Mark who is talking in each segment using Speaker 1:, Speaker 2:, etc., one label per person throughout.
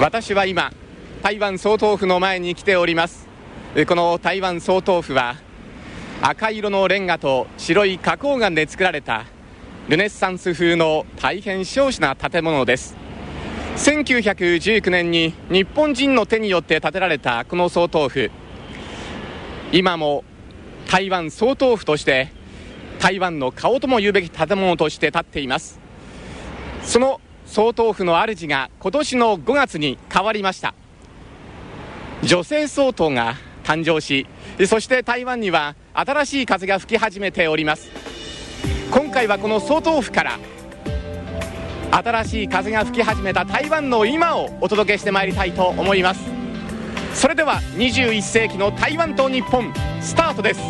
Speaker 1: 私は今台湾総統府の前に来ております。この台湾総統府は赤色のレンガと白い花崗岩で作られたルネッサンス風の大変小子な建物です。1919年に日本人の手によって建てられたこの総統府。今も台湾総統府として台湾の顔とも言うべき建物として建っています。その総統府の主が今年の5月に変わりました。女性総統が誕生しそして台湾には新しい風が吹き始めております。今回はこの総統府から新しい風が吹き始めた台湾の今をお届けしてまいりたいと思います。それでは21世紀の台湾と日本スタートです。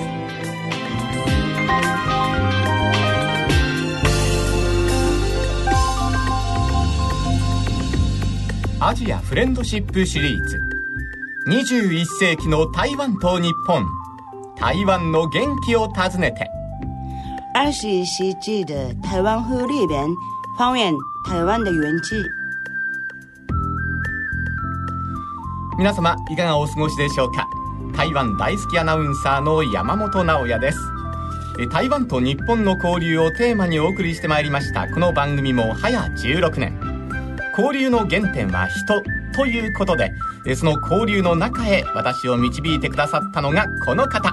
Speaker 1: アジアフレンドシップシリーズ。21世紀の台湾と日本。台湾の元気を訪ねて。
Speaker 2: 二十一世纪的台湾和里边还原台湾的元气
Speaker 1: 皆様いかがお過ごしでしょうか？台湾大好きアナウンサーの山本直也です。台湾と日本の交流をテーマにお送りしてまいりました。この番組も早16年交流の原点は人ということでその交流の中へ私を導いてくださったのがこの方。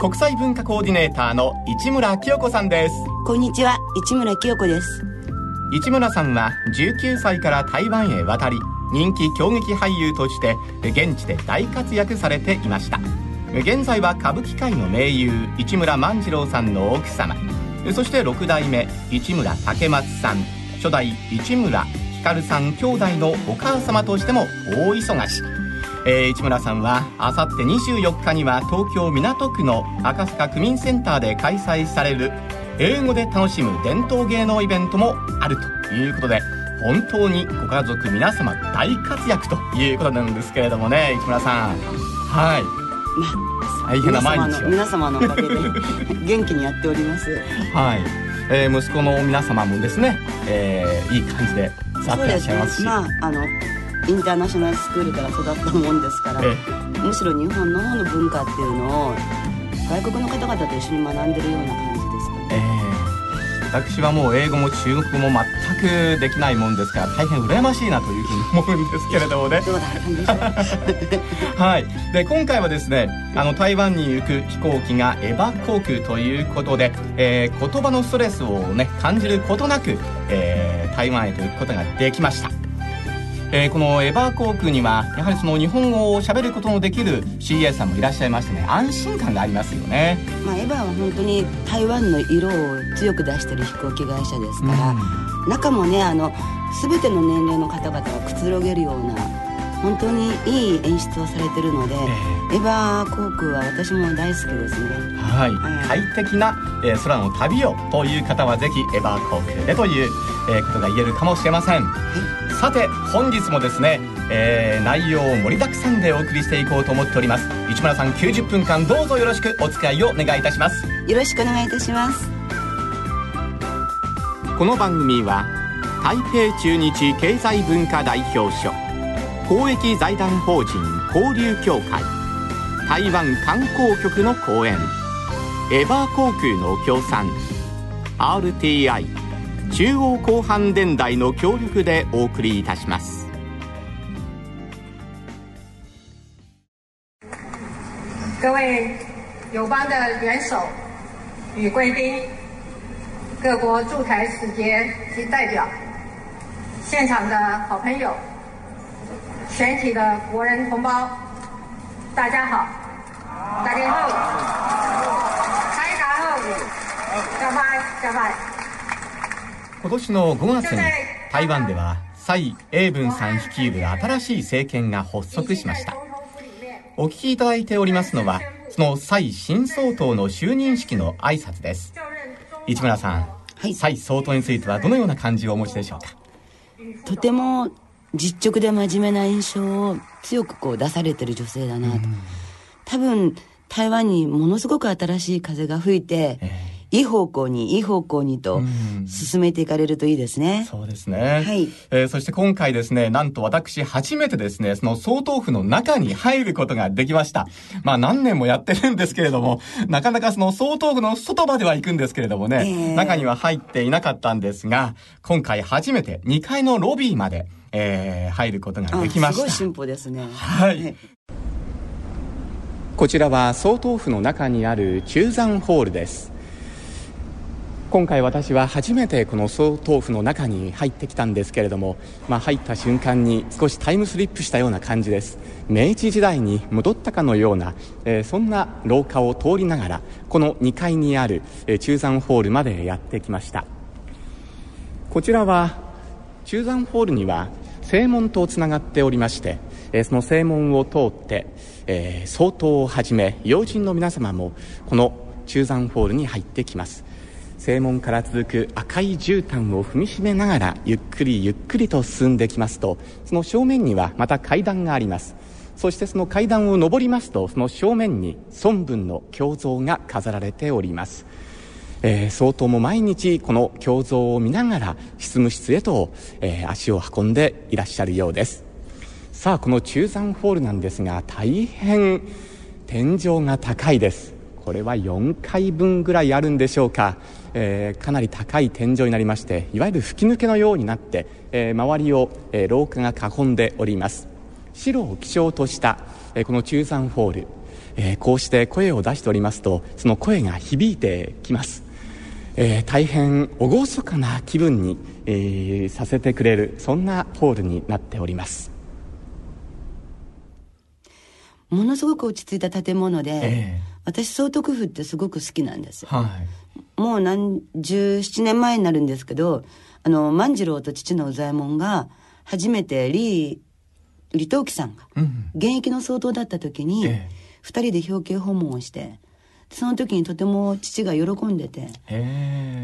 Speaker 1: 国際文化コーディネーターの市村清子さんです。
Speaker 2: こんにちは。市村清子です。
Speaker 1: 市村さんは19歳から台湾へ渡り人気狂劇俳優として現地で大活躍されていました。現在は歌舞伎界の名優市村万次郎さんの奥様。そして6代目市村竹松さん。初代市村光さん兄弟のお母様としても大忙し、えー、市村さんはあさって24日には東京港区の赤坂区民センターで開催される英語で楽しむ伝統芸能イベントもあるということで本当にご家族皆様大活躍ということなんですけれどもね市村さん。はい。
Speaker 2: まあ、大変な毎日を。皆様のおかげで 元気にやっております。
Speaker 1: はい、えー、息子の皆様もですね、えー、いい感じで
Speaker 2: そうですね。まああのインターナショナルスクールから育ったもんですからむしろ日本の方の文化っていうのを外国の方々と一緒に学んでるような感じ
Speaker 1: 私はもう英語も中国語も全くできないもんですから大変羨ましいなというふうに思うんですけれどもね。はい。で今回はですねあの台湾に行く飛行機がエバ航空ということで、えー、言葉のストレスをね感じることなく、えー、台湾へと行くことができましたえー、このエバー航空にはやはりその日本語を喋ることのできる CA さんもいらっしゃいましてね安心感がありますよね、
Speaker 2: まあ、エバーは本当に台湾の色を強く出してる飛行機会社ですから、うん、中もねあの全ての年齢の方々がくつろげるような本当にいい演出をされてるので、えー、エバー航空は私も大好きですね。
Speaker 1: はい、はい、快適な、えー、空の旅をという方はぜひエバー航空でという、えー、ことが言えるかもしれません、はいさて本日もですね、えー、内容を盛りだくさんでお送りしていこうと思っております。市村さん90分間どうぞよろしくお付き合いをお願いいたします。
Speaker 2: よろしくお願いいたします。
Speaker 1: この番組は台北中日経済文化代表所公益財団法人交流協会台湾観光局の講演エバー航空の協賛 RTI 中央広範電台の協力でお送りいたします。
Speaker 3: 各位友邦的元首与贵宾各国驻台使节及代表现场的好朋友全体的国人同胞大家好。大家好。大家好加派加派
Speaker 1: 今年の5月に台湾では蔡英文さん率いる新しい政権が発足しました。お聞きいただいておりますのはその蔡新総統の就任式の挨拶です。市村さん、はい、蔡総統についてはどのような感じをお持ちでしょうか？
Speaker 2: とても実直で真面目な印象を強くこう出されてる女性だなと、多分台湾にものすごく新しい風が吹いて、えーいい方向にいい方向にと進めていかれるといいですね。
Speaker 1: そうですね。
Speaker 2: はい。
Speaker 1: えー、そして今回ですね、なんと私初めてですね、その総統府の中に入ることができました。まあ何年もやってるんですけれども、なかなかその総統府の外までは行くんですけれどもね、えー、中には入っていなかったんですが、今回初めて2階のロビーまで、えー、入ることができました。す
Speaker 2: ごい進歩ですね。
Speaker 1: はい。こちらは総統府の中にある中山ホールです今回私は初めてこの総統府の中に入ってきたんですけれども、まあ、入った瞬間に少しタイムスリップしたような感じです。明治時代に戻ったかのような、えー、そんな廊下を通りながらこの2階にある、えー、中山ホールまでやってきました。こちらは中山ホールには正門とつながっておりまして、えー、その正門を通ってえー、総統をはじめ要人の皆様もこの中山ホールに入ってきます。正門から続く赤い絨毯を踏みしめながらゆっくりゆっくりと進んできますとその正面にはまた階段があります。そしてその階段を上りますとその正面に孫文の胸像が飾られております、えー、総統も毎日この胸像を見ながら執務室へと、えー、足を運んでいらっしゃるようです。さあこの中山ホールなんですが大変天井が高いです。これは4階分ぐらいあるんでしょうか、えー、かなり高い天井になりましていわゆる吹き抜けのようになって、えー、周りを、えー、廊下が囲んでおります。白を基調とした、えー、この中山ホール、えー、こうして声を出しておりますとその声が響いてきます。えー、大変厳かな気分に、えー、させてくれるそんなホールになっております。
Speaker 2: ものすごく落ち着いた建物で、えー、私総督府ってすごく好きなんです、
Speaker 1: は
Speaker 2: い、もう何17年前になるんですけどあの万次郎と父の右左衛門が初めて李李登輝さんが現役の総統だった時に、2人で表敬訪問をしてその時にとても父が喜んでて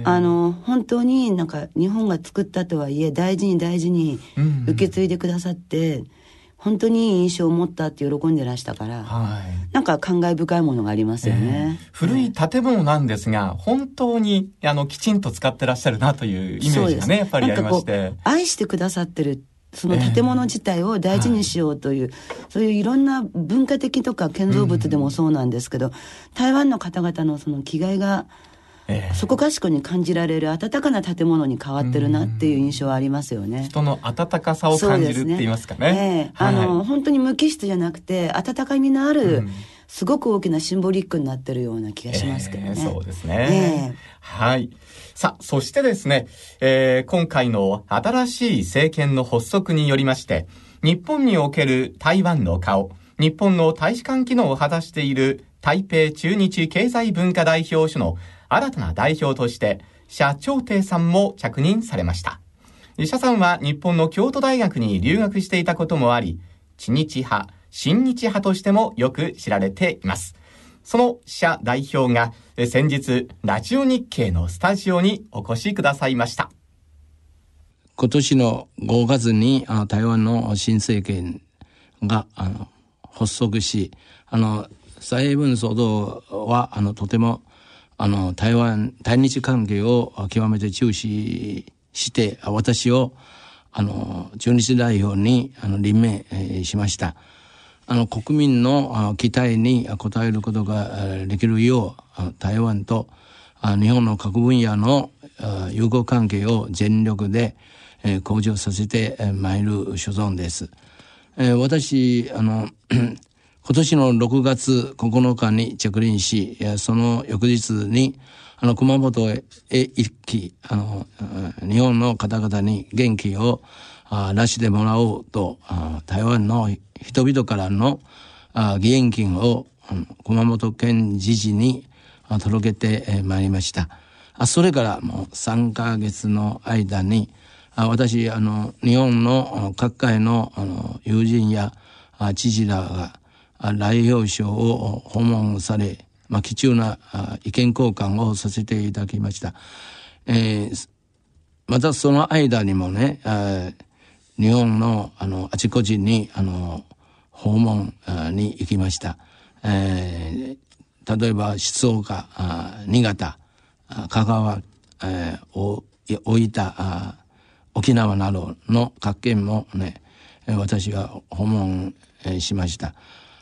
Speaker 2: あの本当になんか日本が作ったとはいえ大事に大事に受け継いでくださって、うんうん本当にいい印象を持ったって喜んでらしたから、はい、なんか感慨深いものがありますよね。
Speaker 1: えー、古い建物なんですが、本当にあのきちんと使ってらっしゃるなというイメージがね、やっぱりありまして。
Speaker 2: 愛してくださってるその建物自体を大事にしようという、えーはい、そういういろんな文化的とか建造物でもそうなんですけど、うん、台湾の方々のその気概がそこかしこに感じられる温かな建物に変わってるなっていう印象はありますよね。
Speaker 1: 人の温かさを感じるって言いますかね。
Speaker 2: ねあの、はい、本当に無機質じゃなくて温かみのある、すごく大きなシンボリックになってるような気がしますけどね。え
Speaker 1: ー、そうですね。えー、はい。さあ、そしてですね、えー、今回の新しい政権の発足によりまして、日本における台湾の顔、日本の大使館機能を果たしている台北中日経済文化代表所の新たな代表として、社長亭さんも着任されました。社さんは日本の京都大学に留学していたこともあり、知日派、新日派としてもよく知られています。その社代表が先日、ラジオ日経のスタジオにお越しくださいました。
Speaker 4: 今年の5月に台湾の新政権があの発足し、あの、蔡英文総統はあのとてもあの、台湾、対日関係を極めて重視して、私を、あの、中日代表に、あの、任命、えー、しました。あの、国民の期待に応えることができるよう、台湾と日本の各分野の友好関係を全力で向上させてまいる所存です。私、あの、今年の6月9日に着任し、その翌日に、あの、熊本へ一気、あの、日本の方々に元気を出してもらおうと、台湾の人々からの義援金を熊本県知事に届けてまいりました。それからもう3ヶ月の間に、私、あの、日本の各界の友人や知事らが、来表省を訪問され、まあ、貴重な意見交換をさせていただきました。えー、またその間にもね、日本のあのあちこちにあの訪問に行きました。えー、例えば静岡、新潟、香川、えー、大分、沖縄などの各県もね、私が訪問しました。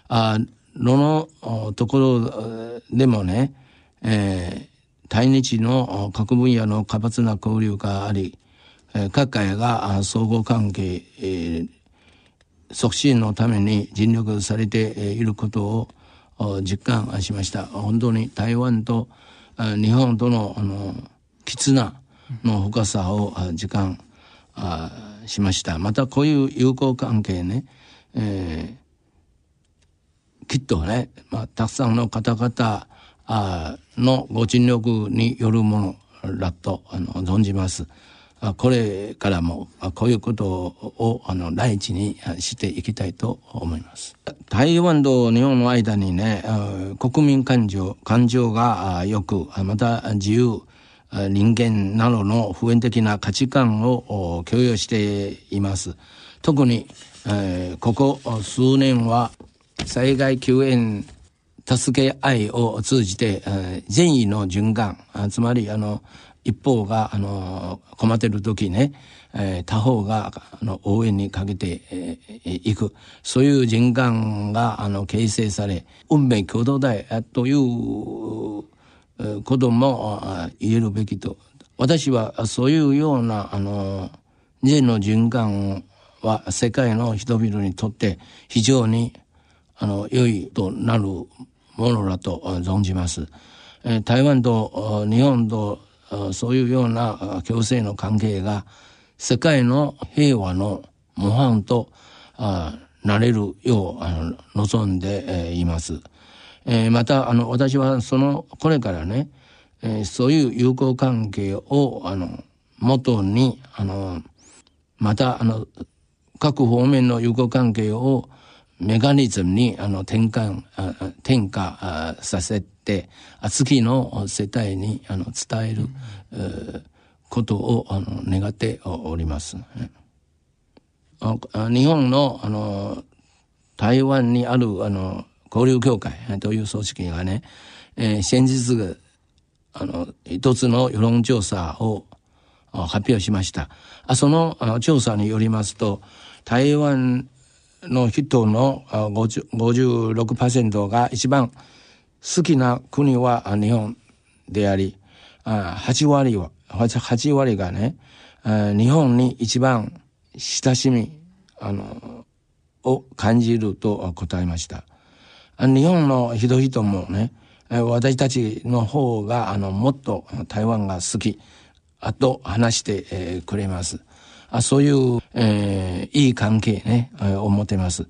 Speaker 4: あどのところでもね、えー、対日の各分野の活発な交流があり、各界が相互関係、えー、促進のために尽力されていることを実感しました。本当に台湾と日本とのあの絆の深さを実感しました。またこういう友好関係ね、えー、きっとね、まあ、たくさんの方々のご尽力によるものだとあの存じます。これからもこういうことをあの第一にしていきたいと思います。台湾と日本の間にね、国民感情、感情がよく、また自由、人間などの普遍的な価値観を共有しています。特に、えー、ここ数年は災害救援助け合いを通じて、善意の循環、つまりあの一方が、あの、困ってる時ね、えー、他方が、あの、応援にかけてい、えー、く。そういう循環が、あの、形成され、運命共同体ということも言えるべきと。私はそういうような、あの、善の循環は世界の人々にとって非常に、あの、良いとなるものだと存じます。え台湾と日本とそういうような共生の関係が世界の平和の模範となれるよう望んでいます。えまた、あの、私はその、これからね、えそういう友好関係を、あの、元に、あの、また、あの、各方面の友好関係をメカニズムに、あの、転換、転化させて、次の世帯にあの伝える、うん、ことをあの願っております。日本のあの台湾にあるあの交流協会という組織がね、えー、先日あの一つの世論調査を発表しました。その調査によりますと台湾の人の56%が一番好きな国は日本であり、8割は、8割がね、日本に一番親しみ、あの、を感じると答えました。日本の人々もね、私たちの方が、あの、もっと台湾が好き、あと話して、くれます。あそういう、えー、いい関係ね、えー、を持てます。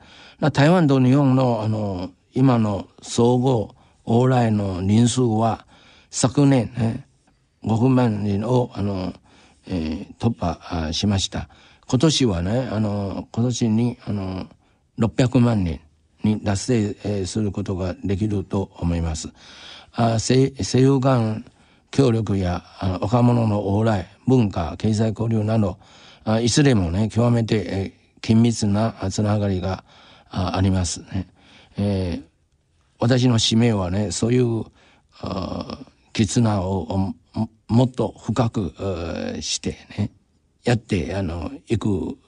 Speaker 4: 台湾と日本の、あの、今の総合往来の人数は昨年、ね、5万人を、あの、えー、突破しました。今年はね、あの、今年に、あの、600万人に達成、することができると思います。あ政府間協力やあの若者の往来、文化、経済交流など、あいずれもね、極めて、え、緊密なつながりがあありますね。えー、私の使命はね、そういう、絆をもっと深くしてね、やって、あの、行く、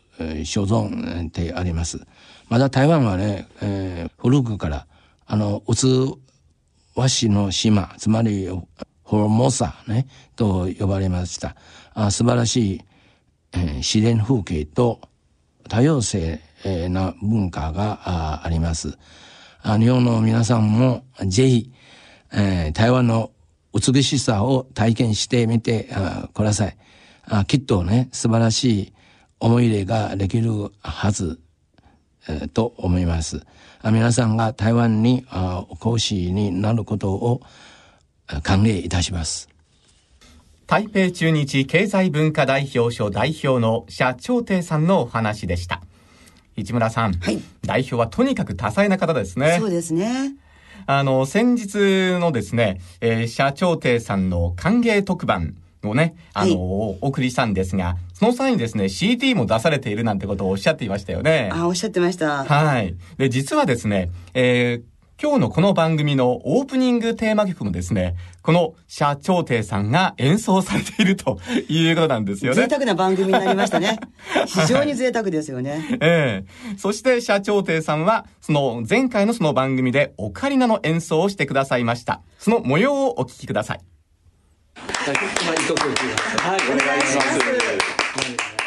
Speaker 4: 所存であります。まだ台湾はね、えー、古くから、あの、うつわしの島、つまり、ホルモサね、と呼ばれました。あ素晴らしい、自然風景と多様性な文化があります。日本の皆さんもぜひ、台湾の美しさを体験してみてください。きっとね、素晴らしい思い入れができるはず、と思います。皆さんが台湾にお講師になることを歓迎いたします。
Speaker 1: 台北中日経済文化代表所代表の社長亭さんのお話でした。市村さん、はい、代表はとにかく多彩な方ですね。
Speaker 2: そうですね。
Speaker 1: あの、先日のですね、えー、社長亭さんの歓迎特番をね、あの、はい、お送りしたんですが、その際にですね、CD も出されているなんてことをおっしゃっていましたよね。
Speaker 2: あ、おっしゃってました。
Speaker 1: はい。で、実はですね、えー、今日のこの番組のオープニングテーマ曲もですね、この社長亭さんが演奏されているということなんですよね。
Speaker 2: 贅沢な番組になりましたね。非常に贅沢ですよね。
Speaker 1: ええそして社長亭さんは、その前回のその番組でオカリナの演奏をしてくださいました。その模様をお聞きください。
Speaker 4: はい、お願いします。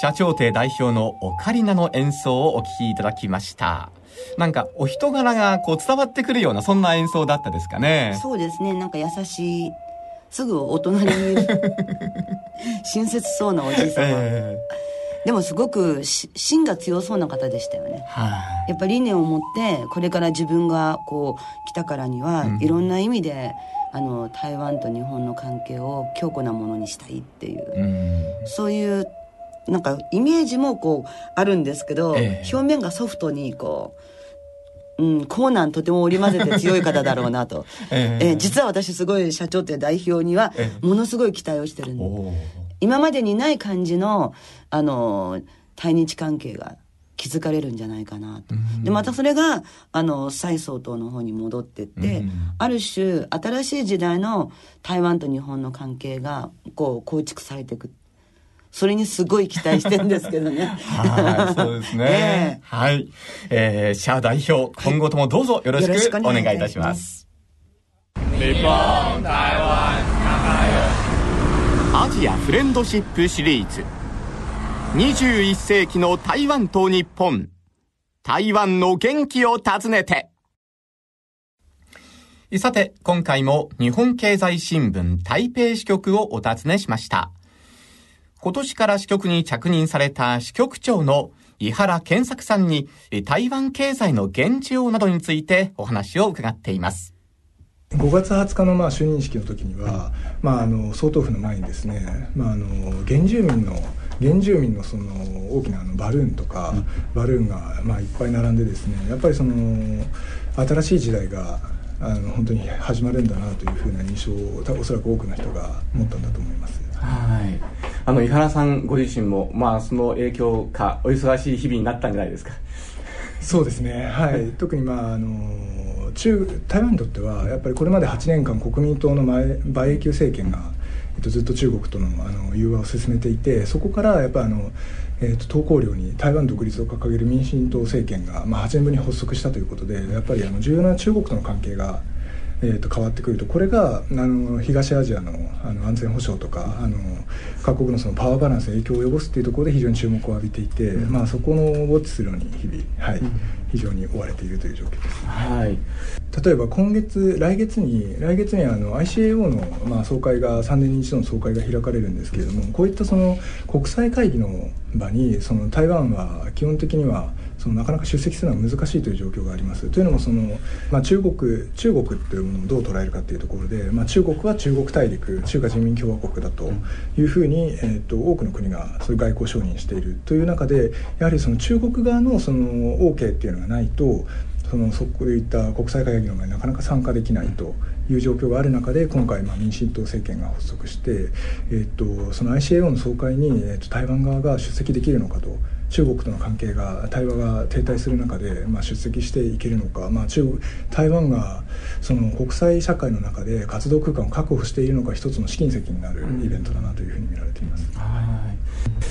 Speaker 1: 社長亭代表のオカリナの演奏をお聞きいただきました。なんかお人柄がこう伝わってくるようなそんな演奏だったですかね。
Speaker 2: そうですね。なんか優しい、すぐお隣に親切そうなおじい様。
Speaker 1: え
Speaker 2: でもすごくし芯が強そうな方でしたよね
Speaker 1: え。はい。
Speaker 2: やっぱり理念を持ってこれから自分がこう来たからには、
Speaker 1: うん
Speaker 2: いろんな意味であの台湾と日本の関係を強固なものにしたいっていう、
Speaker 1: うん。
Speaker 2: そういうなんかイメージもこうあるんですけど、
Speaker 1: ええ。
Speaker 2: 表面がソフトにこう、うん、コーナーとても織り交ぜて強い方だろうなと、
Speaker 1: ええ。
Speaker 2: ええ実は私すごい社長って代表には
Speaker 1: ええ。
Speaker 2: ものすごい期待をしてるんで今までにない感じのあの対日関係が築かれるんじゃないかなと。
Speaker 1: うん。
Speaker 2: でまたそれがあの蔡総統の方に戻ってって、
Speaker 1: うん。
Speaker 2: ある種新しい時代の台湾と日本の関係がこう構築されていくそれにすごい期待してるんですけどね。
Speaker 1: はい、そうですね。
Speaker 2: ええ
Speaker 1: はい。えー、シャア代表、今後ともどうぞよろし
Speaker 2: よろし
Speaker 1: くお
Speaker 2: 願い
Speaker 1: 願いいたしま。
Speaker 2: いたします
Speaker 1: アジアフレンドシップシリーズ。21世紀の台湾と日本。台湾の元気を訪ねて。さて、今回も日本経済新聞台北支局をお尋ねしました。今年から支局に着任された支局長の井原健作さんに台湾経済の現状などについてお話を伺っています。
Speaker 5: 5月20日のまあ就任式の時には、まあ、あの総統府の前にですね、まあ、あの原住民の原住民のその大きなあのバルーンとか、バルーンがまあいっぱい並んでですねやっぱりその新しい時代があの本当に始まるんだなというふうな印象をおそらく多くの人が持ったんだと思います。
Speaker 1: はい。あの、井原さんご自身も、まあ、その影響か、お忙しい日々になったんじゃないですか？
Speaker 5: そうですね、はい、特に、まあ、あの中台湾にとっては、やっぱりこれまで8年間、国民党の前馬英九政権が、えっと、ずっと中国とのあの融和を進めていて、そこからやっぱりあの、えっと、統合領に台湾独立を掲げる民進党政権が、まあ、8年ぶりに発足したということで、やっぱりあの重要な中国との関係が。えー、と変わってくるとこれがあの東アジアのあの安全保障とかあの各国のそのパワーバランスに影響を及ぼすというところで非常に注目を浴びていて、まあ、そこのウォッチするのに日々、はい非常に追われているという状況です。
Speaker 1: はい。
Speaker 5: 例えば今月来月に来月にあの ICAO の、まあ、総会が3年に一度の総会が開かれるんですけれどもこういったその国際会議の場にその台湾は基本的にはそのなかなか出席するのは難しいという状況がありますというのもその、まあ、中国中国というものをどう捉えるかというところで、まあ、中国は中国大陸中華人民共和国だというふうに、えー、と多くの国がそういう外交承認しているという中でやはりその中国側のその OK っていうのがないとそのそういった国際会議の前になかなか参加できないという状況がある中で今回、まあ、民進党政権が発足して、えっとその ICAO の総会に、えっと台湾側が出席できるのかと。中国との関係が対話が停滞する中で、まあ、出席していけるのか、まあ、中国台湾がその国際社会の中で活動空間を確保しているのか一つの試金石になるイベントだなというふうに見られています。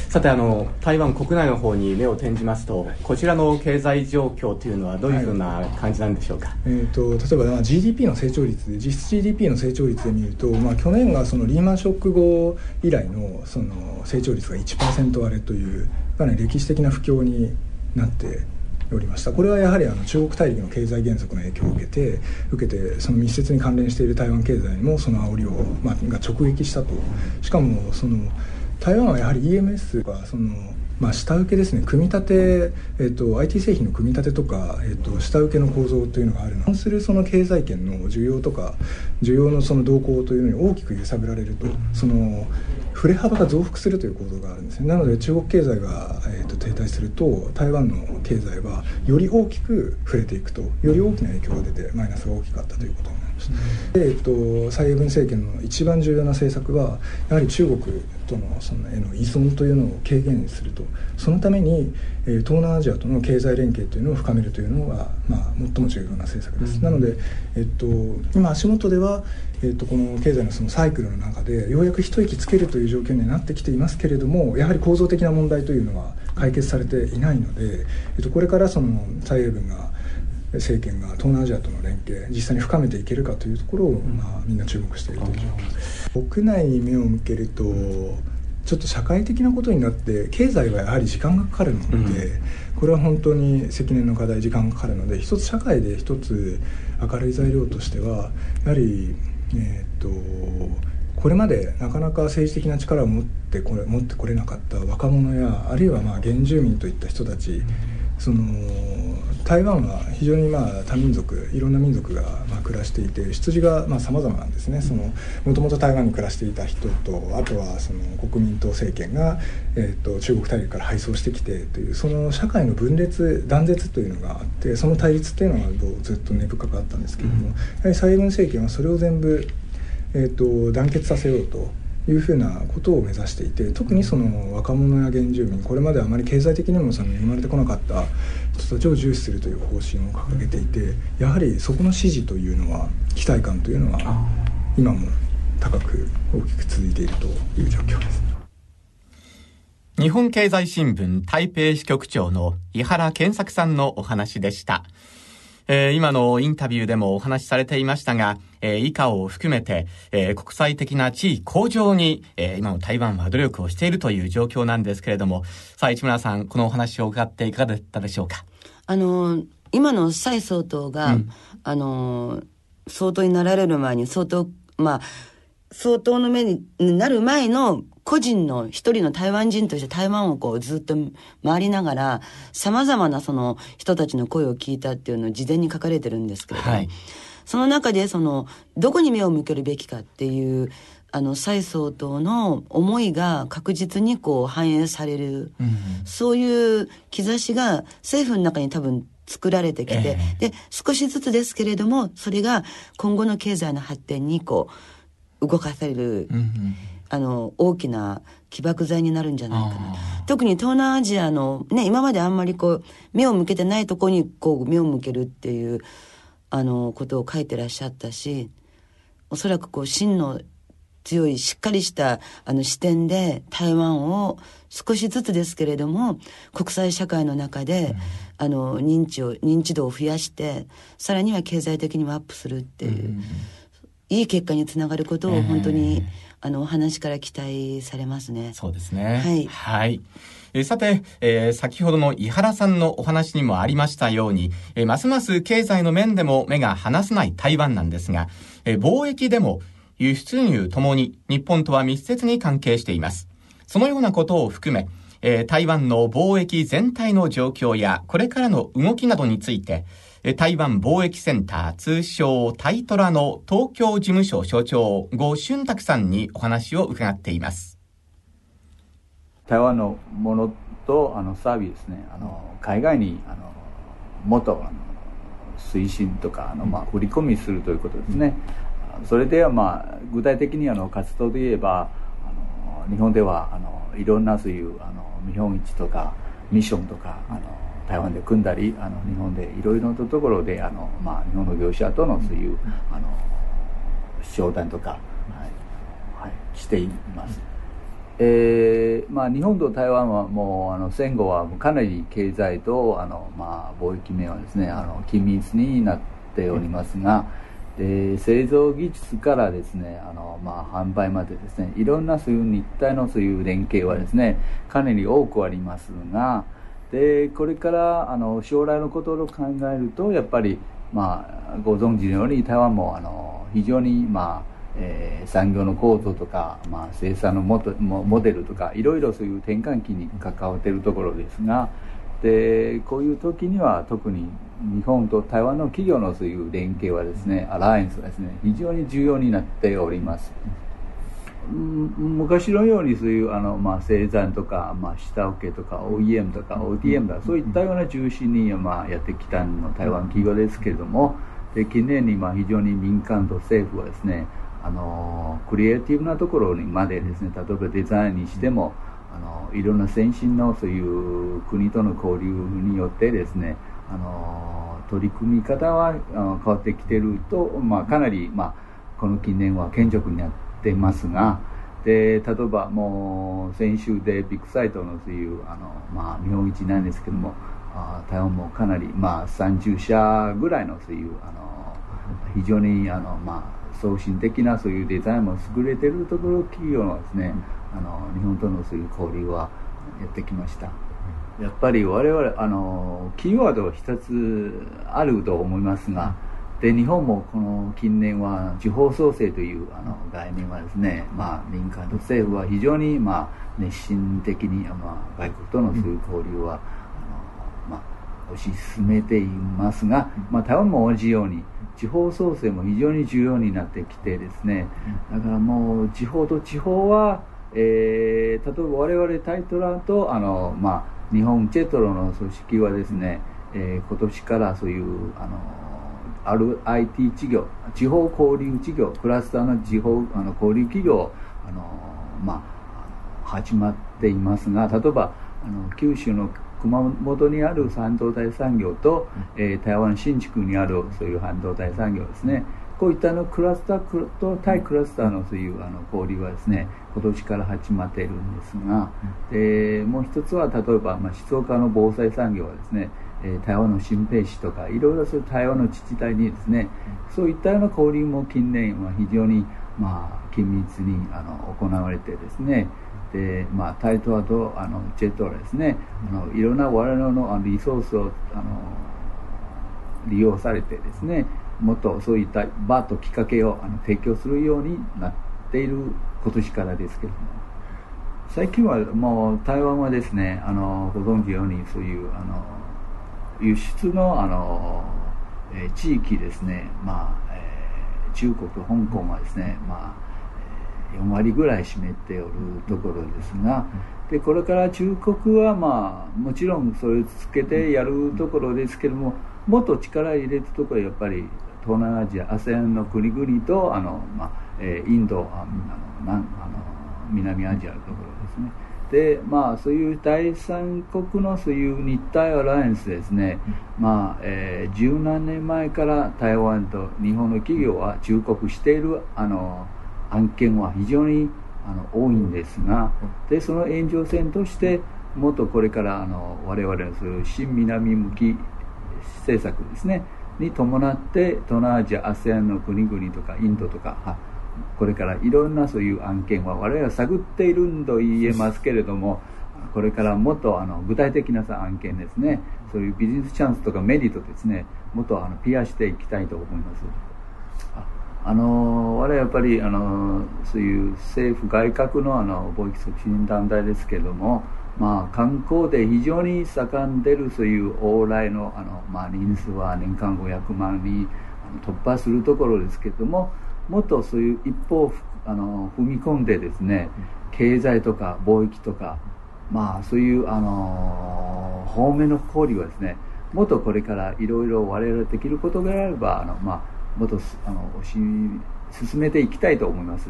Speaker 1: さてあの台湾国内の方に目を転じますとこちらの経済状況というのはどういうふうな感じなんでしょうか、
Speaker 5: えー、と例えばまあ GDP の成長率で実質 GDP の成長率で見ると、まあ、去年がそのリーマンショック後以来のその成長率が1%割れというかなり歴史的な不況になっておりました。これはやはりあの中国大陸の経済減速の影響を受けて受けてその密接に関連している台湾経済にもその煽りを、まあ、が直撃したと。しかもその台湾はやはり EMS がそのまあ、下請けですね。組み立て、えーと、IT 製品の組み立てとか、えーと、下請けの構造というのがあるの。関するその経済圏の需要とか需要のその動向というのに大きく揺さぶられると。その振れ幅が増幅するという構造があるんですね。なので中国経済が、えーと、停滞すると台湾の経済はより大きく触れていくとより大きな影響が出てマイナスが大きかったということになります、で、えー、と蔡英文政権の一番重要な政策はやはり中国とのそのへの依存というのを軽減すると。そのために、えー、東南アジアとの経済連携というのを深めるというのが、まあ、最も重要な政策です、うん、なので、えっと、今足元では、えっと、この経済のそのサイクルの中でようやく一息つけるという状況にはなってきていますけれどもやはり構造的な問題というのは解決されていないので、えっと、これからその蔡英文が政権が東南アジアとの連携実際に深めていけるかというところを、まあ、みんな注目しているという状況国内に目を向けるとちょっと社会的なことになって経済はやはり時間がかかるので、これは本当に積年の課題時間がかかるので一つ社会で一つ明るい材料としてはやはりえっ、とこれまでなかなか政治的な力を持ってこれ持ってこれなかった若者やあるいはまあ原住民といった人たち、その台湾は非常にまあ多民族いろんな民族がまあ暮らしていて出自がさまざ、まなんですね。もともと台湾に暮らしていた人とあとはその国民党政権が、えーと、中国大陸から敗走してきてというその社会の分裂断絶というのがあってその対立っていうのがずっと根深かったんですけれども、うん、やはり蔡英文政権はそれを全部、えーと団結させようというふうなことを目指していて特にその若者や原住民これまであまり経済的にもその恵まれてこなかった人たちを重視するという方針を掲げていてやはりそこの支持というのは期待感というのは今も高く大きく続いているという状況です。
Speaker 1: 日本経済新聞台北支局長の井原健作さんのお話でした。えー、今のインタビューでもお話しされていましたが、えー、以下を含めて、えー、国際的な地位向上に、えー、今の台湾は努力をしているという状況なんですけれども、さあ、市村さん、このお話を伺っていかがだったでしょうか？
Speaker 2: あの、今の蔡総統が、うん、あの、総統になられる前に、総統、まあ、総統の目になる前の個人の一人の台湾人として台湾をこうずっと回りながら、様々なその人たちの声を聞いたっていうのを事前に書かれてるんですけれども、はい、その中でその、どこに目を向けるべきかっていう、あの、蔡総統の思いが確実にこう反映される、うん、そういう兆しが政府の中に多分作られてきて、えー、で、少しずつですけれども、それが今後の経済の発展にこう、動かされる。うんうんあの、大きな起爆剤になるんじゃないかな。特に東南アジアの、ね、今まであんまりこう、目を向けてないとこにこう、目を向けるっていう、あの、ことを書いてらっしゃったし、おそらくこう、真の強い、しっかりしたあの視点で台湾を少しずつですけれども、国際社会の中で、うん、あの、認知を、認知度を増やして、さらには経済的にもアップするっていう、うん、いい結果につながることを本当に、えーあのお話から期待されますね。
Speaker 1: そうですね。はい。はい。えさて、えー、先ほどの井原さんのお話にもありましたように、えー、ますます経済の面でも目が離せない台湾なんですが、えー、貿易でも輸出入ともに日本とは密接に関係しています。そのようなことを含め、え、台湾の貿易全体の状況やこれからの動きなどについて、台湾貿易センター通称タイトラの東京事務所所長呉俊卓さんにお話を伺っています
Speaker 6: 台湾のものとあのサービスねあの海外にあのもっとあの推進とかあの、まあ、売り込みするということですね、それでは、まあ、具体的にあの活動で言えばあの日本ではあのいろんなそういうあの見本市とかミッションとかあの台湾で組んだりあの日本でいろいろなところであの、まあ、日本の業者とのそういうあの商談とか、はいはい、しています。えーまあ、日本と台湾はもうあの戦後はかなり経済とあの、まあ、貿易面はですねあの緊密になっておりますが、で製造技術からですねあの、まあ、販売までですねいろんなそういう日体のそういう連携はですねかなり多くありますが、でこれからあの将来のことを考えるとやっぱり、まあ、ご存知のように台湾もあの非常に、まあえー、産業の構造とか、まあ、生産のモモデルとかいろいろそういう転換期に関わっているところですがでこういう時には特に日本と台湾の企業のそういう連携はですねアライアンスはですね非常に重要になっております。昔のようにそういうあの、まあ、生産とか、まあ、下請けとか OEM とか ODM とかそういったような中心に、まあ、やってきたの台湾企業ですけれどもで近年にまあ非常に民間と政府はですねあのクリエイティブなところにまでですね例えばデザインにしてもあのいろんな先進のそういう国との交流によってですねあの取り組み方は変わってきてると、まあ、かなり、まあ、この近年は顕著になってますがで例えばもう先週でビッグサイトのそういうあの、まあ、見本市なんですけどもあ台湾もかなり、まあ、30社ぐらいのそういうあの非常にあの、まあ、送信的なそういうデザインも優れてるところ企業のですね、あの日本とのそういう交流はやってきました。やっぱり我々あのキーワードは一つあると思いますが、で日本もこの近年は地方創生というあの概念はですね、まあ、民間と政府は非常に、まあ、熱心的に、まあ、外国とのそういう交流は、あのまあ、推し進めていますが、まあ、台湾も同じように地方創生も非常に重要になってきてですね。だからもう地方と地方は、えー、例えば我々タイトラとあの、まあ、日本チェトロの組織はですね、えー、今年からそういうあのある IT 事業地方交流事業クラスターの地方あの交流企業あの、まあ、始まっていますが例えばあの九州の熊本にある半導体産業と、えー、台湾新築にあるそういう半導体産業ですね。こういったのクラスターと対クラスターのそういうあの交流はですね今年から始まっているんですが、でもう一つは例えば、まあ、静岡の防災産業はですねえ台湾の新兵士とかいろいろそういう台湾の自治体にですねそういったような交流も近年は非常に、まあ、緊密にあの行われてですねで、まあ、タイトワとあのジェットはですねあのいろんな我々のリソースをあの利用されてですねもっとそういった場ときっかけをあの提供するようになっている今年からですけども。最近はもう台湾はですねあのご存知のようにそういうあの輸出のあの、えー、地域ですね、まあえー、中国香港はですね、まあ4割ぐらい占めておるところですが、でこれから中国は、まあ、もちろんそれをつけてやるところですけどももっと力入れたところはやっぱり東南アジア ASEAN の国々とあの、まあえ、インドあのあの南アジアのところですね。でまあそういう第三国のそういう日体アライアンスですね、まあ、えー、十何年前から台湾と日本の企業は忠告しているあの案件は非常にあの多いんですがでその延長線としてもっとこれからあの我々のそういう新南向き政策ですねに伴って東南アジア ASEAN の国々とかインドとかこれからいろんなそういう案件は我々は探っていると言えますけれどもこれからもっとあの具体的な案件ですねそういうビジネスチャンスとかメリットですねもっとあのピアしていきたいと思います。あの我々やっぱりあのそういう政府外郭のあの貿易促進団体ですけれどもまあ、観光で非常に盛んでるそういう往来のあの、まあ、人数は年間500万人突破するところですけれどももっとそういう一歩あの踏み込んでですね経済とか貿易とかまあそういうあの方面の交流はですねもっとこれからいろいろ我々できることがあればあの、まあ、もっとあの進めていきたいと思います。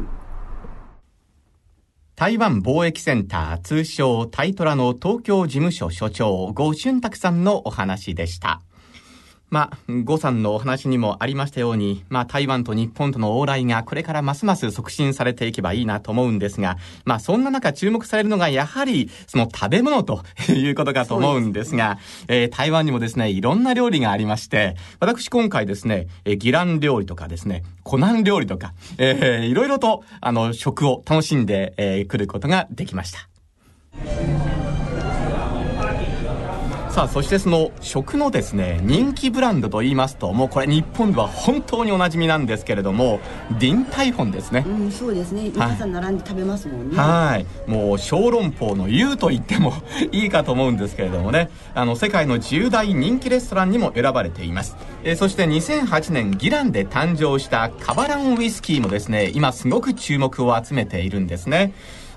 Speaker 1: 台湾貿易センター通称タイトラの東京事務所所長、呉俊拓さんのお話でした。まあ、呉さんのお話にもありましたように、まあ、台湾と日本との往来がこれからますます促進されていけばいいなと思うんですが、まあ、そんな中注目されるのがやはり、その食べ物ということかと思うんですが、すえー、台湾にもですね、いろんな料理がありまして、私今回ですね、えー、ギラン料理とかですね、コナン料理とか、えー、いろいろと、あの、食を楽しんで、えー、来ることができました。ささあそしてその食のですね人気ブランドといいますともうこれ日本では本当におなじみなんですけれどもディンタイフォンですね。
Speaker 2: うんそうですね。皆さん並んで食べますもんね。
Speaker 1: はい。もう小籠包の優と言っても いいかと思うんですけれどもね。あの世界の10大人気レストランにも選ばれています、えー、そして2008年ギランで誕生したカバランウイスキーもですね今すごく注目を集めているんですね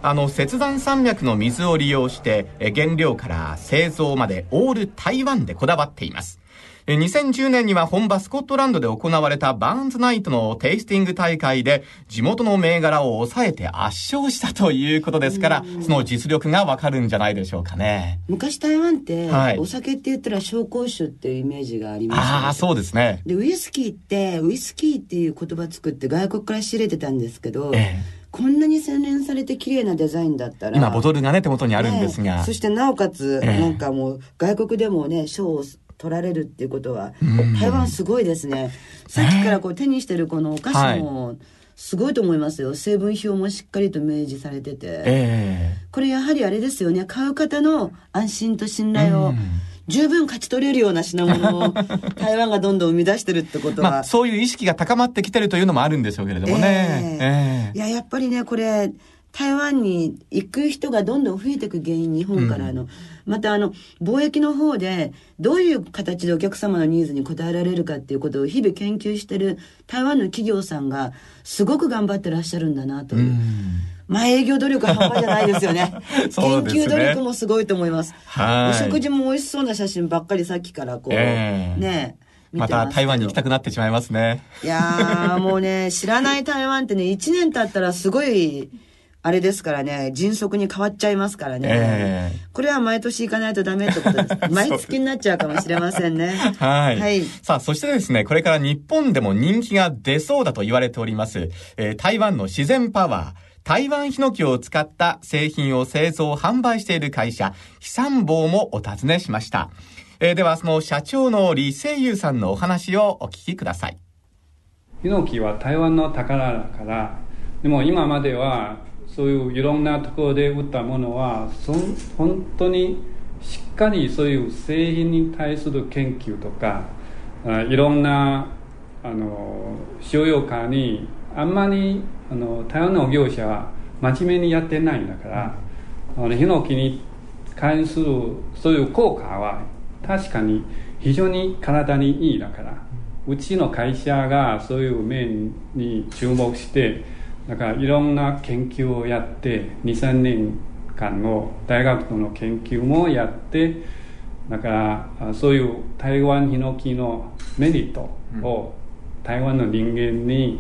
Speaker 1: あの雪山山脈の水を利用して原料から製造までオール台湾でこだわっています。2010年には本場スコットランドで行われたバーンズナイトのテイスティング大会で地元の銘柄を抑えて圧勝したということですから、その実力がわかるんじゃないでしょうかね。
Speaker 2: 昔台湾って、お酒って言ったら紹興酒っていうイメージがあります、
Speaker 1: ああ、そうですね。
Speaker 2: で、ウイスキーって、ウイスキーっていう言葉作って外国から仕入れてたんですけど、ええこんなに洗練されて綺麗なデザインだったら。
Speaker 1: 今、ボトルがね、手元にあるんですが。
Speaker 2: ね、そしてなおかつ、なんかもう、外国でもね、賞を取られるっていうことは、台湾すごいですね。さっきからこう手にしてるこのお菓子も、すごいと思いますよ。成分表もしっかりと明示されてて。えー、これやはりあれですよね。買う方の安心と信頼を、十分勝ち取れるような品物を台湾がどんどん生み出してるってことは、まあ、
Speaker 1: そういう意識が高まってきてるというのもあるんでしょうけれどもね。
Speaker 2: えー、えー、いや、やっぱりね、これ、台湾に行く人がどんどん増えていく原因、日本からの。うん、また、あの、貿易の方で、どういう形でお客様のニーズに応えられるかっていうことを日々研究してる台湾の企業さんが、すごく頑張ってらっしゃるんだなという。うんまあ営業努力は半端じゃないですよ ね。研究努力もすごいと思います。はい。お食事も美味しそうな写真ばっかりさっきからこう、えー、ね。
Speaker 1: また台湾に行きたくなってしまいますね。
Speaker 2: いやー、もうね、知らない台湾ってね、1年経ったらすごい、あれですからね、迅速に変わっちゃいますからね。えー、これは毎年行かないとダメってこと です。毎月になっちゃうかもしれませんね。
Speaker 1: はい。はい。さあ、そしてですね、これから日本でも人気が出そうだと言われております、えー、台湾の自然パワー。台湾ヒノキを使った製品を製造、販売している会社、飛散坊もお尋ねしました。えー、では、その社長の李清友さんのお話をお聞きください。
Speaker 7: ヒノキは台湾の宝だから、でも今まではそういういろんなところで売ったものは、そ本当にしっかりそういう製品に対する研究とか、あいろんなあの使用家にあんまりあの台湾の業者は真面目にやってないんだからあのヒノキに関するそういう効果は確かに非常に体にいいだからうちの会社がそういう面に注目してだからいろんな研究をやって23年間の大学との研究もやってだからそういう台湾ヒノキのメリットを台湾の人間に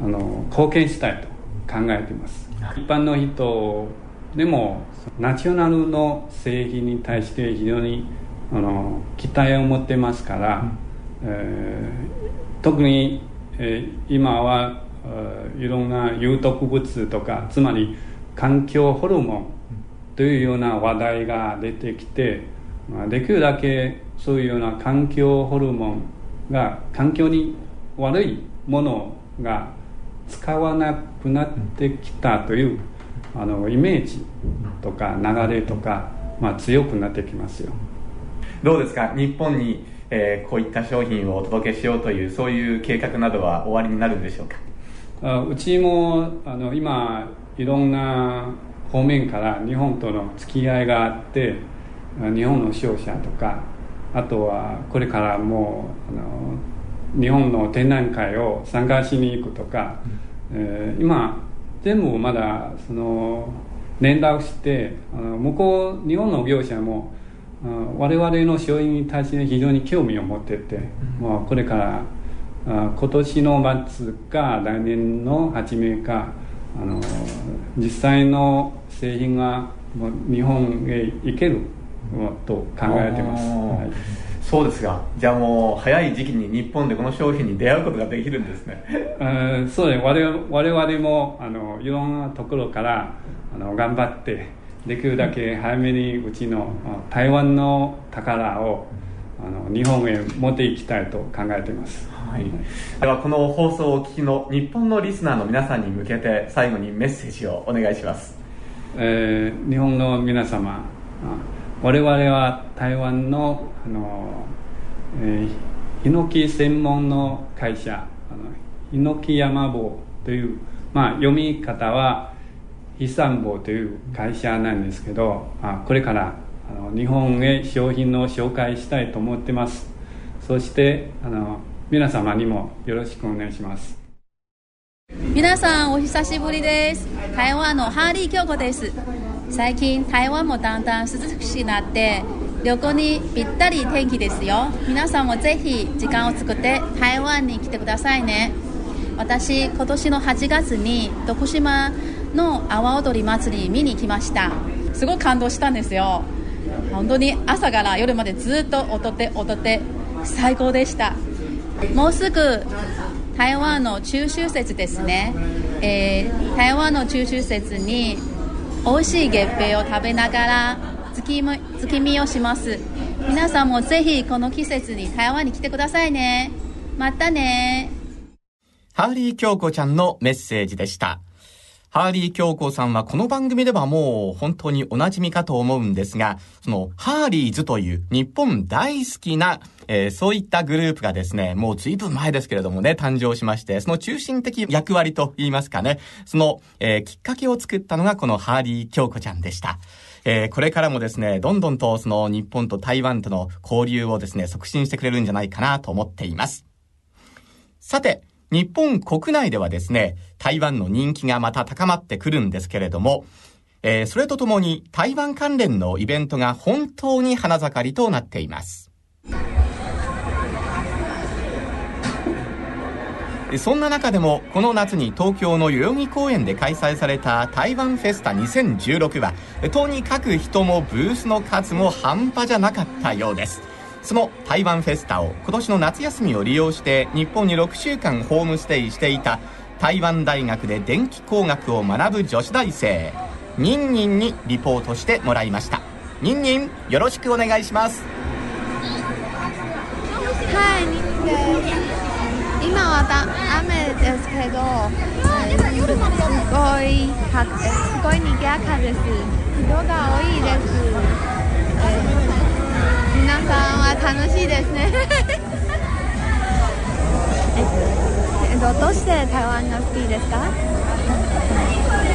Speaker 7: あの貢献したいと考えています。一般の人でもナチョナルの製品に対して非常にあの期待を持ってますから、うん、えー、特に、えー、今はいろんな有毒物とかつまり環境ホルモンというような話題が出てきて、まあ、できるだけそういうような環境ホルモンが環境に悪いものが使わなくなってきたというあのイメージとか流れとか、まあ、強くなってきますよ。
Speaker 1: どうですか？日本に、えー、こういった商品をお届けしようというそういう計画などは終わりになるんでしょうか？
Speaker 7: あうちもあの今いろんな方面から日本との付き合いがあって日本の商社とかあとはこれからもうあの日本の展覧会を参加しに行くとか、えー、今全部まだその連絡してあの向こう日本の業者も我々の商品に対して非常に興味を持ってて、うん、まあ、これからあ今年の末か来年の初めかあの実際の製品が日本へ行けると考えてます。はい
Speaker 1: そうですがじゃあもう早い時期に日本でこの商品に出会うことができるんですね。
Speaker 7: そうです我々もあのいろんなところからあの頑張ってできるだけ早めにうちの台湾の宝をあの日本へ持っていきたいと考えています、はい、
Speaker 1: ではこの放送をお聞きの日本のリスナーの皆さんに向けて最後にメッセージをお願いします、
Speaker 7: えー、日本の皆様我々は台湾のあの、えー、ヒノキ専門の会社あのヒノキ山坊という、まあ、読み方は飛山坊という会社なんですけど、まあ、これからあの日本へ商品の紹介したいと思ってます。そしてあの皆様にもよろしくお願いします。
Speaker 8: 皆さんお久しぶりです。台湾のハーリー京子です。最近台湾もだんだん涼しくなって旅行にぴったり天気ですよ。皆さんもぜひ時間を作って台湾に来てくださいね。私今年の8月に徳島の阿波踊り祭り見に来ました。すごい感動したんですよ。本当に朝から夜までずっと踊って踊って最高でした。もうすぐ台湾の中秋節ですね、えー、台湾の中秋節に美味しい月餅を食べながら月月見をします。皆さんもぜひこの季節に台湾に来てくださいね。またね。
Speaker 1: ハーリー京子ちゃんのメッセージでした。ハーリー京子さんはこの番組ではもう本当にお馴染みかと思うんですが、そのハーリーズという日本大好きな、えー、そういったグループがですね、もう随分前ですけれどもね、誕生しまして、その中心的役割と言いますかね、その、えー、きっかけを作ったのがこのハーリー京子ちゃんでした。えー、これからもですね、どんどんとその日本と台湾との交流をですね、促進してくれるんじゃないかなと思っています。さて、日本国内ではですね、台湾の人気がまた高まってくるんですけれども、えー、それとともに台湾関連のイベントが本当に花盛りとなっています。そんな中でも、この夏に東京の代々木公園で開催された台湾フェスタ2016は、とにかく人もブースの数も半端じゃなかったようです。その台湾フェスタを今年の夏休みを利用して日本に6週間ホームステイしていた台湾大学で電気工学を学ぶ女子大生ニンニンにリポートしてもらいました。ニンニンよろしくお願いします。
Speaker 9: はいニンです今は雨ですけど、えー、すごいすごい賑やかです。人が多いです、えー皆さんは楽しいですね。えっと、どうして台湾が好きですか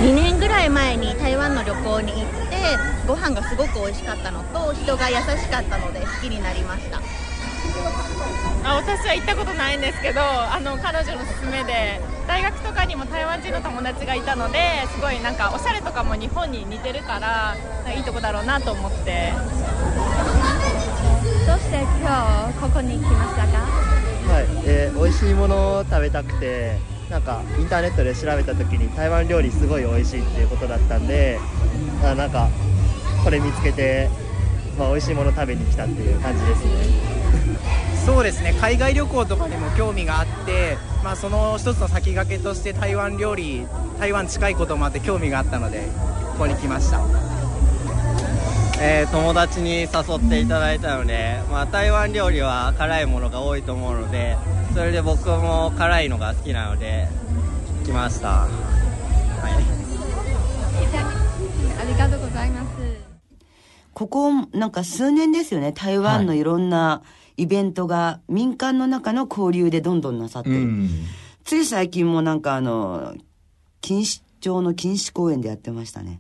Speaker 9: ？2年ぐらい前に台湾の旅行に行ってご飯がすごく美味しかったのと人が優しかったので好きになりました。
Speaker 10: あ私は行ったことないんですけどあの彼女の勧めで大学とかにも台湾人の友達がいたのですごいなんかおしゃれとかも日本に似てるからいいとこだろうなと思って
Speaker 9: どうして今日ここに来ましたか？
Speaker 11: はい、えー、美味しいものを食べたくてなんかインターネットで調べた時に台湾料理すごい美味しいっていうことだったんであなんかこれ見つけて、まあ、美味しいもの食べに来たっていう感じですね。
Speaker 12: そうですね。海外旅行とかにも興味があって、まあ、その一つの先駆けとして台湾料理台湾近いこともあって興味があったのでここに来ました
Speaker 13: えー、友達に誘っていただいたので、まあ、台湾料理は辛いものが多いと思うのでそれで僕も辛いのが好きなので来ました、はい、
Speaker 9: ありがとうございます。
Speaker 2: ここなんか数年ですよね。台湾のい。ろんなイベントが民間の中の交流でどんどんなさって。る、つい最近もなんかあの錦糸町の錦糸公園でやってましたね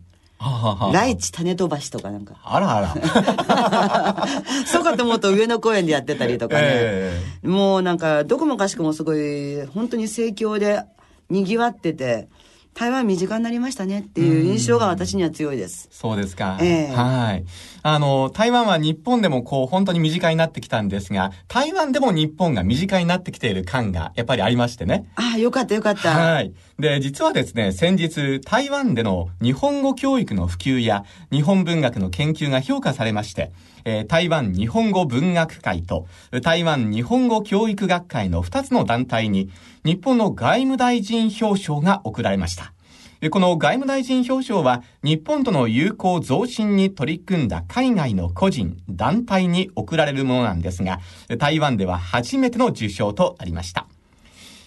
Speaker 2: ライチ種飛ばしとかなんか。
Speaker 1: あらあら。
Speaker 2: そうかと思うと上野公園でやってたりとかね。えー、もうなんか、どこもかしくもすごい、本当に盛況で賑わってて、台湾身近になりましたねっていう印象が私には強いです。
Speaker 1: うそうですか。えー、はい。あの、台湾は日本でもこう本当に身近になってきたんですが、台湾でも日本が身近になってきている感がやっぱりありましてね。
Speaker 2: ああ、よかったよかった。
Speaker 1: はい。で、実はですね、先日、台湾での日本語教育の普及や日本文学の研究が評価されまして、えー、台湾日本語文学会と台湾日本語教育学会の2つの団体に日本の外務大臣表彰が贈られました。この外務大臣表彰は日本との友好増進に取り組んだ海外の個人、団体に贈られるものなんですが、台湾では初めての受賞となりました。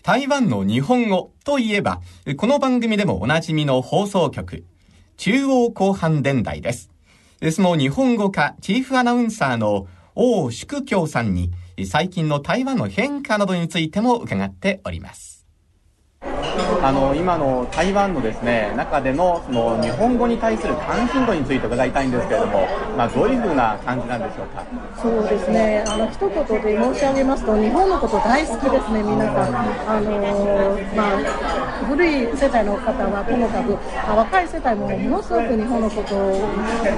Speaker 1: 台湾の日本語といえば、この番組でもおなじみの放送局、中央広範伝台です。その日本語科チーフアナウンサーの王祝京さんに最近の台湾の変化などについても伺っております。あの今の台湾のですね中でのその日本語に対する関心度について伺いたいんですけれども、まあ、どういうふうな感じなんでしょうか？
Speaker 14: そうですね。あの一言で申し上げますと日本のこと大好きですね皆さん。あの、まあ、古い世代の方はともかく若い世代もものすごく日本のこと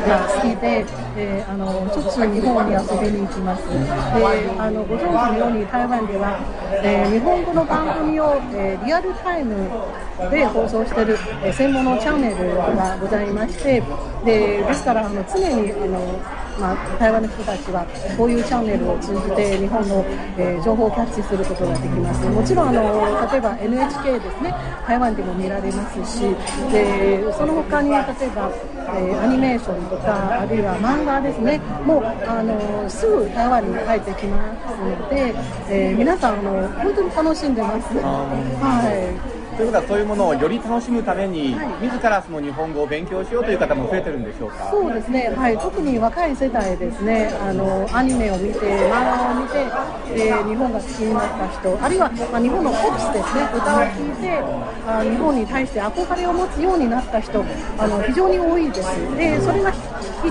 Speaker 14: が好きで、えー、あのしょっちゅう日本に遊びに行きます。であのご存知のように台湾では、えー、日本語の番組を、えー、リアルタイムで放送している、専門のチャンネルがございましてでですからあの常にあの、まあ、台湾の人たちはこういうチャンネルを通じて日本の、えー、情報をキャッチすることができます。もちろんあの例えば NHK ですね。台湾でも見られますしでその他に例えば、えー、アニメーションとかあるいは漫画ですねもうあのすぐ台湾に帰ってきますので、えー、皆さんあの本当に楽しんでます。はい
Speaker 1: ということはそういうものをより楽しむために、はい、自らその日本語を勉強しようという方も増えてるんでしょうか？
Speaker 14: そうですね、はい、特に若い世代ですね。あのアニメを見て漫画を見て、えー、日本が好きになった人あるいは、まあ、日本のポップスですね。歌を聴いてあ日本に対して憧れを持つようになった人あの非常に多いです。でそれがきっ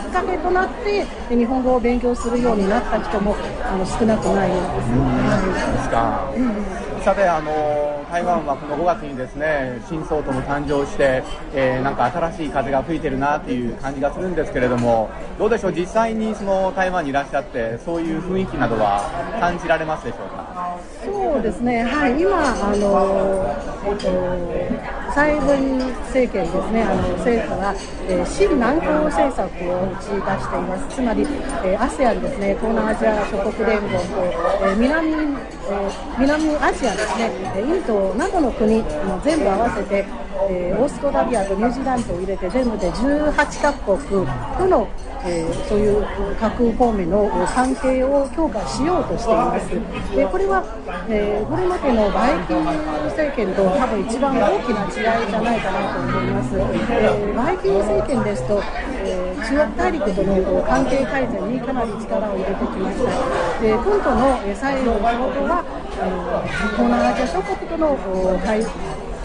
Speaker 14: かけとなって日本語を勉強するようになった人もあの少なくないようです。
Speaker 1: はい、ですか、うんさてあの台湾はこの5月にですね新総統も誕生して、えー、なんか新しい風が吹いてるなという感じがするんですけれどもどうでしょう？実際にその台湾にいらっしゃってそういう雰囲気などは感じられますでしょうか？
Speaker 14: そうですね。はい。今あの、えっと、蔡文政権ですね。あの政府は、えー、新南向政策を打ち出しています。つまり、えー、ASEAN ですね。東南アジア諸国連合と、えー、南、えー、南アジアですね。インドなどの国も全部合わせて、えー、オーストラリアとニュージーランドを入れて全部で18カ国とのえー、そういう各方面の関係を強化しようとしています。でこれは、えー、これまでのバイキング政権と多分一番大きな違いじゃないかなと思います。えー、バイキング政権ですと、えー、中国大陸との関係改善にかなり力を入れてきました。で今度の最後の仕事は、あの東南アジア諸国との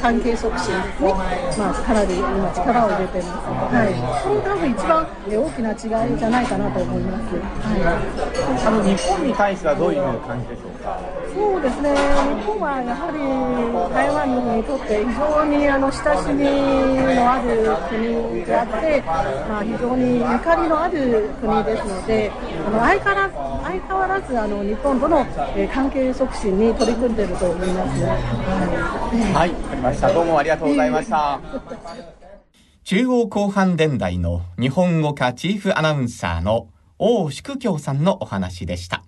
Speaker 14: 関係促進ですね、まあ、かなり今、力を入れてます、はい、これ多分一番大きな違いじゃないかなと思います、はい、
Speaker 1: あの日本に対してはどういう感じでしょうか？
Speaker 14: そうですね、日本はやはり台湾にとって非常にあの親しみのある国であって、まあ、非常にゆかりのある国ですので、あの相変わらず相変わらずあの日本との、え関係促進に取り組んでいると思います、
Speaker 1: はい、はい。した。どうもありがとうございました。中央広範電台の日本語科チーフアナウンサーの王祝京さんのお話でした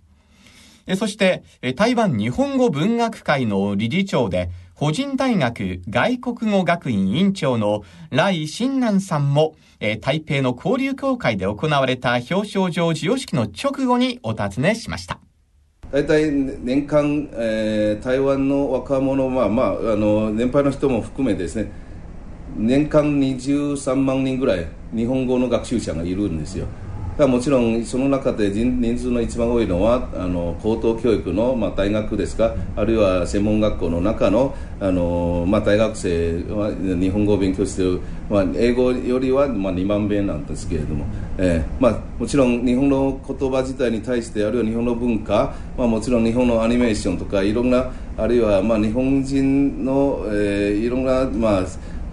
Speaker 1: そして台湾日本語文学会の理事長で保人大学外国語学院委員長の来新南さんも、台北の交流協会で行われた表彰状授与式の直後にお尋ねしました。
Speaker 15: 大体年間、えー、台湾の若者は、まあ、あの年配の人も含めですね年間23万人ぐらい日本語の学習者がいるんですよもちろんその中で人数の一番多いのはあの高等教育の、まあ、大学ですかあるいは専門学校の中のあの、まあ、大学生は日本語を勉強している、まあ、英語よりは、まあ、2万遍なんですけれども、えーまあ、もちろん日本の言葉自体に対してあるいは日本の文化、まあ、もちろん日本のアニメーションとかいろんなあるいは、まあ、日本人の、えー、いろんな、まあ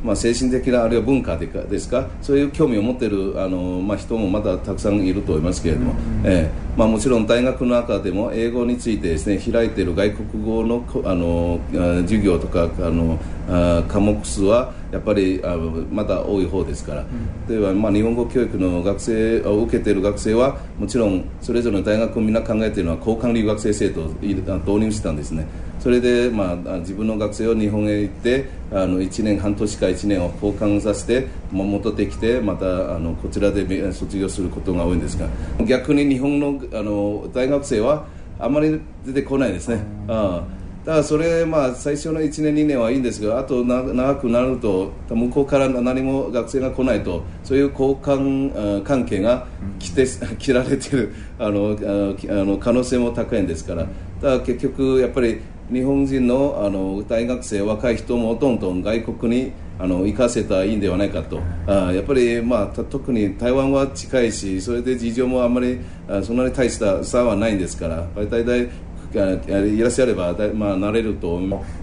Speaker 15: まあ、精神的なあるいは文化ですかそういう興味を持っているあの、まあ、人もまだたくさんいると思いますけれども、えーまあ、もちろん大学の中でも英語についてです、ね、開いている外国語のあの授業とかあのあ科目数はやっぱりあまだ多い方ですから、例えば、まあ、日本語教育の学生を受けている学生はもちろんそれぞれの大学みんな考えているのは交換留学生制度を導入したんですねそれで、まあ、自分の学生を日本へ行ってあの1年半年か1年を交換させて戻ってきてまたあのこちらで卒業することが多いんですが逆に日本のあの大学生はあまり出てこないですね。あだからそれ、まあ、最初の1年、2年はいいんですが、あと長くなると、向こうから何も学生が来ないと、そういう交換関係が来て、切られてるあのあの可能性も高いんですから、だから結局、やっぱり日本人のあの大学生、若い人もどんどん外国にあの行かせたらいいんではないかと、あやっぱり、まあ、特に台湾は近いし、それで事情もあんまりそんなに大した差はないんですから、大体いらっしゃれば、まあ、なれると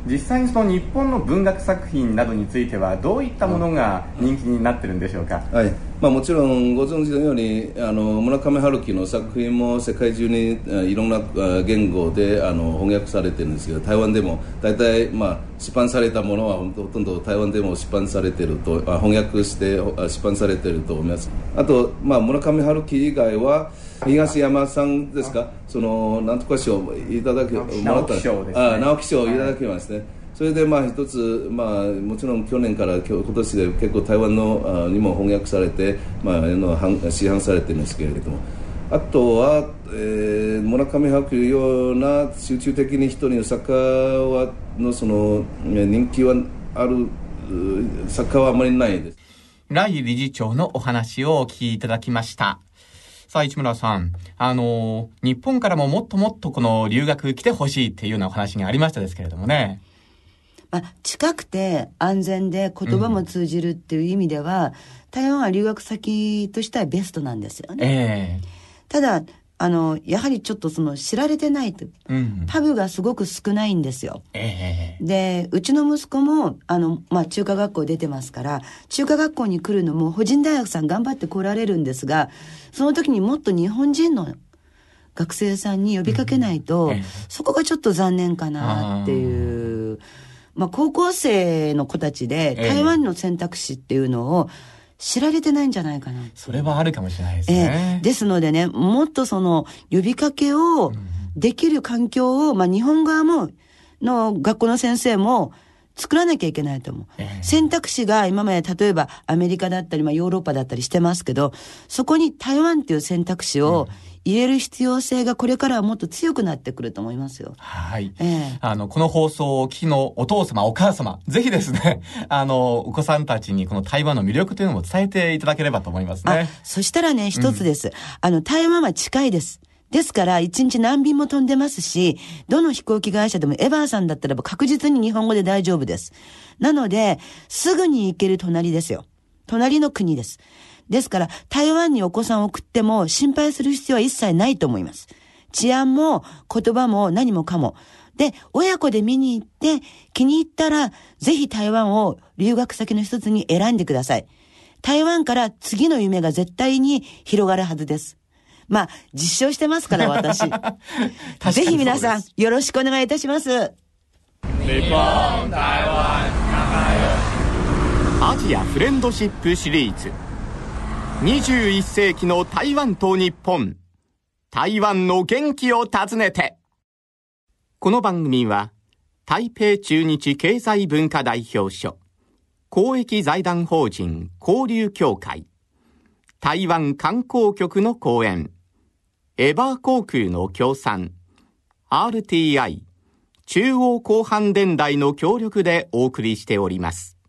Speaker 1: 実際にその日本の文学作品などについてはどういったものが人気になってるんでしょうか、
Speaker 15: はいまあ、もちろんご存知のようにあの村上春樹の作品も世界中にいろんな言語であの翻訳されてるんですけど台湾でも大体、まあ、出版されたものはほとんど台湾でも出版されてると翻訳して出版されてると思います。あと、まあ、村上春樹以外は東山さんですか？そのなんとか賞いただきもらった。
Speaker 1: 直木賞です、
Speaker 15: ね、あ直木賞いただきまして、ね、それでまあ一つ、まあ、もちろん去年から今年で結構台湾のにも翻訳されて、まあ、の市販されてるんですけれどもあとは、えー、村上春樹のような集中的に一人に作家はのその人気はある作家はあまりないです。
Speaker 1: 来理事長のお話をお聞きいただきました。さあ、市村さん。あの、日本からももっともっとこの留学来てほしいっていうようなお話がありましたですけれどもね。
Speaker 2: まあ、近くて安全で言葉も通じるっていう意味では、うん、台湾は留学先としてはベストなんですよね。えー、ただ、あの、やはりちょっとその知られてないと、うん、パブがすごく少ないんですよ。えー、で、うちの息子も、あの、まあ、中華学校出てますから、中華学校に来るのも、法人大学さん頑張って来られるんですが、その時にもっと日本人の学生さんに呼びかけないと、うんえー、そこがちょっと残念かなっていう。まあ、高校生の子たちで台湾の選択肢っていうのを、知られてないんじゃないかな。
Speaker 1: それはあるかもしれないですね。
Speaker 2: えー、ですのでね、もっとその呼びかけをできる環境を、まあ日本側も、の学校の先生も作らなきゃいけないと思う。えー、選択肢が今まで例えばアメリカだったり、まあヨーロッパだったりしてますけど、そこに台湾っていう選択肢を、うん入れる必要性がこれからはもっと強くなってくると思いますよ。
Speaker 1: はい。えー、あの、この放送を聞きのお父様、お母様、ぜひですね、あの、お子さんたちにこの台湾の魅力というのも伝えていただければと思いますね。
Speaker 2: そしたらね、一つです。うん、あの、台湾は近いです。ですから、一日何便も飛んでますし、どの飛行機会社でもエバーさんだったらば確実に日本語で大丈夫です。なので、すぐに行ける隣ですよ。隣の国です。ですから、台湾にお子さんを送っても心配する必要は一切ないと思います。治安も言葉も何もかも。で、親子で見に行って気に入ったら、ぜひ台湾を留学先の一つに選んでください。台湾から次の夢が絶対に広がるはずです。まあ、実証してますから、私。ぜひ皆さん、よろしくお願いいたします。日本、台湾、
Speaker 1: アジアフレンドシップシリーズ。21世紀の台湾と日本。台湾の元気を訪ねて。この番組は台北中日経済文化代表所公益財団法人交流協会台湾観光局の講演エバー航空の協賛 RTI 中央広範電台の協力でお送りしております。